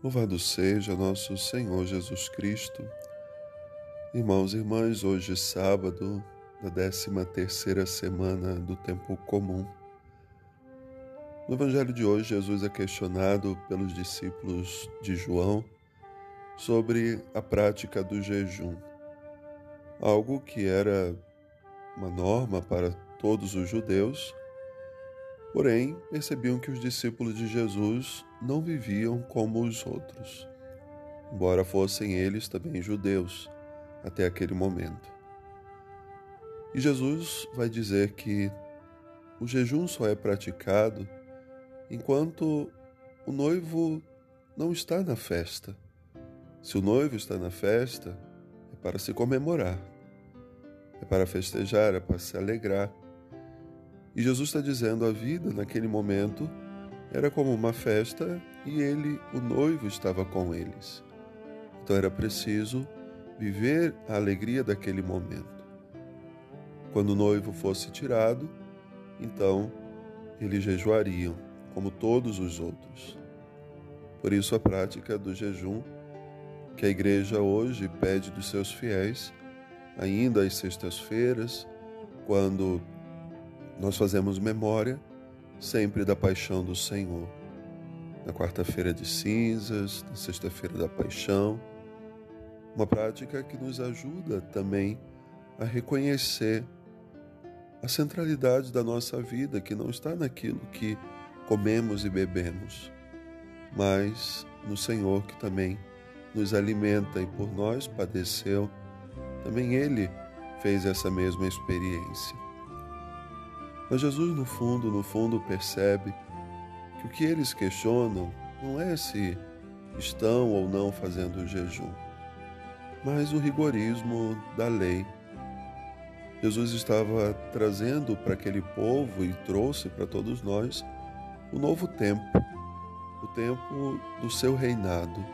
Louvado seja nosso Senhor Jesus Cristo. Irmãos e irmãs, hoje sábado, da 13 terceira semana do tempo comum. No evangelho de hoje, Jesus é questionado pelos discípulos de João sobre a prática do jejum. Algo que era uma norma para todos os judeus, Porém, percebiam que os discípulos de Jesus não viviam como os outros, embora fossem eles também judeus até aquele momento. E Jesus vai dizer que o jejum só é praticado enquanto o noivo não está na festa. Se o noivo está na festa, é para se comemorar, é para festejar, é para se alegrar. E Jesus está dizendo: a vida naquele momento era como uma festa e ele, o noivo, estava com eles. Então era preciso viver a alegria daquele momento. Quando o noivo fosse tirado, então eles jejuariam, como todos os outros. Por isso, a prática do jejum que a igreja hoje pede dos seus fiéis, ainda às sextas-feiras, quando nós fazemos memória sempre da paixão do Senhor. Na quarta-feira de cinzas, na sexta-feira da paixão. Uma prática que nos ajuda também a reconhecer a centralidade da nossa vida, que não está naquilo que comemos e bebemos, mas no Senhor que também nos alimenta e por nós padeceu. Também Ele fez essa mesma experiência. Mas Jesus, no fundo, no fundo, percebe que o que eles questionam não é se estão ou não fazendo jejum, mas o rigorismo da lei. Jesus estava trazendo para aquele povo e trouxe para todos nós o novo tempo, o tempo do seu reinado.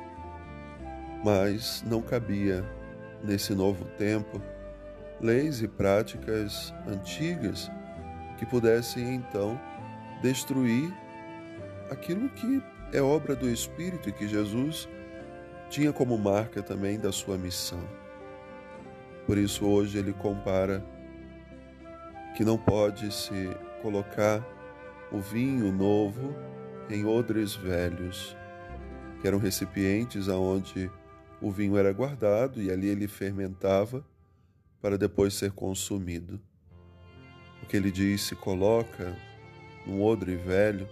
Mas não cabia nesse novo tempo leis e práticas antigas que pudessem então destruir aquilo que é obra do Espírito e que Jesus tinha como marca também da sua missão. Por isso hoje ele compara que não pode se colocar o vinho novo em odres velhos, que eram recipientes aonde o vinho era guardado e ali ele fermentava para depois ser consumido. O que ele diz se coloca num odre velho.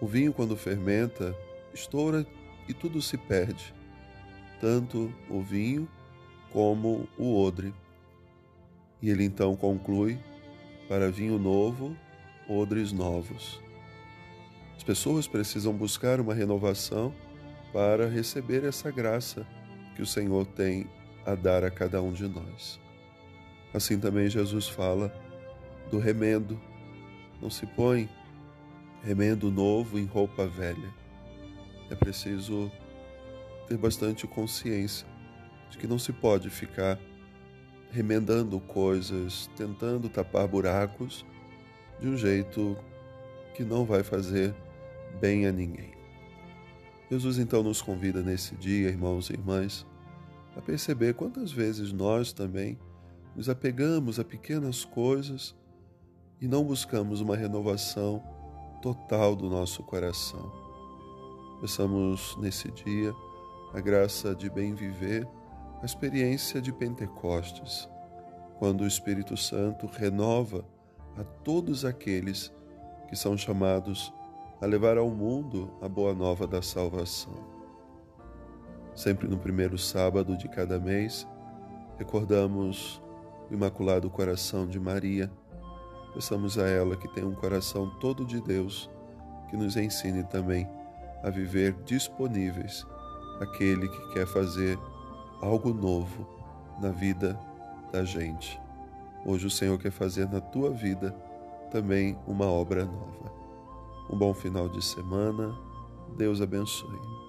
O vinho, quando fermenta, estoura e tudo se perde, tanto o vinho como o odre. E ele então conclui: para vinho novo, odres novos. As pessoas precisam buscar uma renovação para receber essa graça que o Senhor tem a dar a cada um de nós. Assim também Jesus fala do remendo. Não se põe remendo novo em roupa velha. É preciso ter bastante consciência de que não se pode ficar remendando coisas, tentando tapar buracos de um jeito que não vai fazer bem a ninguém. Jesus então nos convida nesse dia, irmãos e irmãs, a perceber quantas vezes nós também nos apegamos a pequenas coisas e não buscamos uma renovação total do nosso coração. Peçamos nesse dia a graça de bem viver a experiência de Pentecostes, quando o Espírito Santo renova a todos aqueles que são chamados a levar ao mundo a boa nova da salvação. Sempre no primeiro sábado de cada mês, recordamos o Imaculado Coração de Maria Peçamos a ela que tenha um coração todo de Deus, que nos ensine também a viver disponíveis àquele que quer fazer algo novo na vida da gente. Hoje o Senhor quer fazer na tua vida também uma obra nova. Um bom final de semana. Deus abençoe.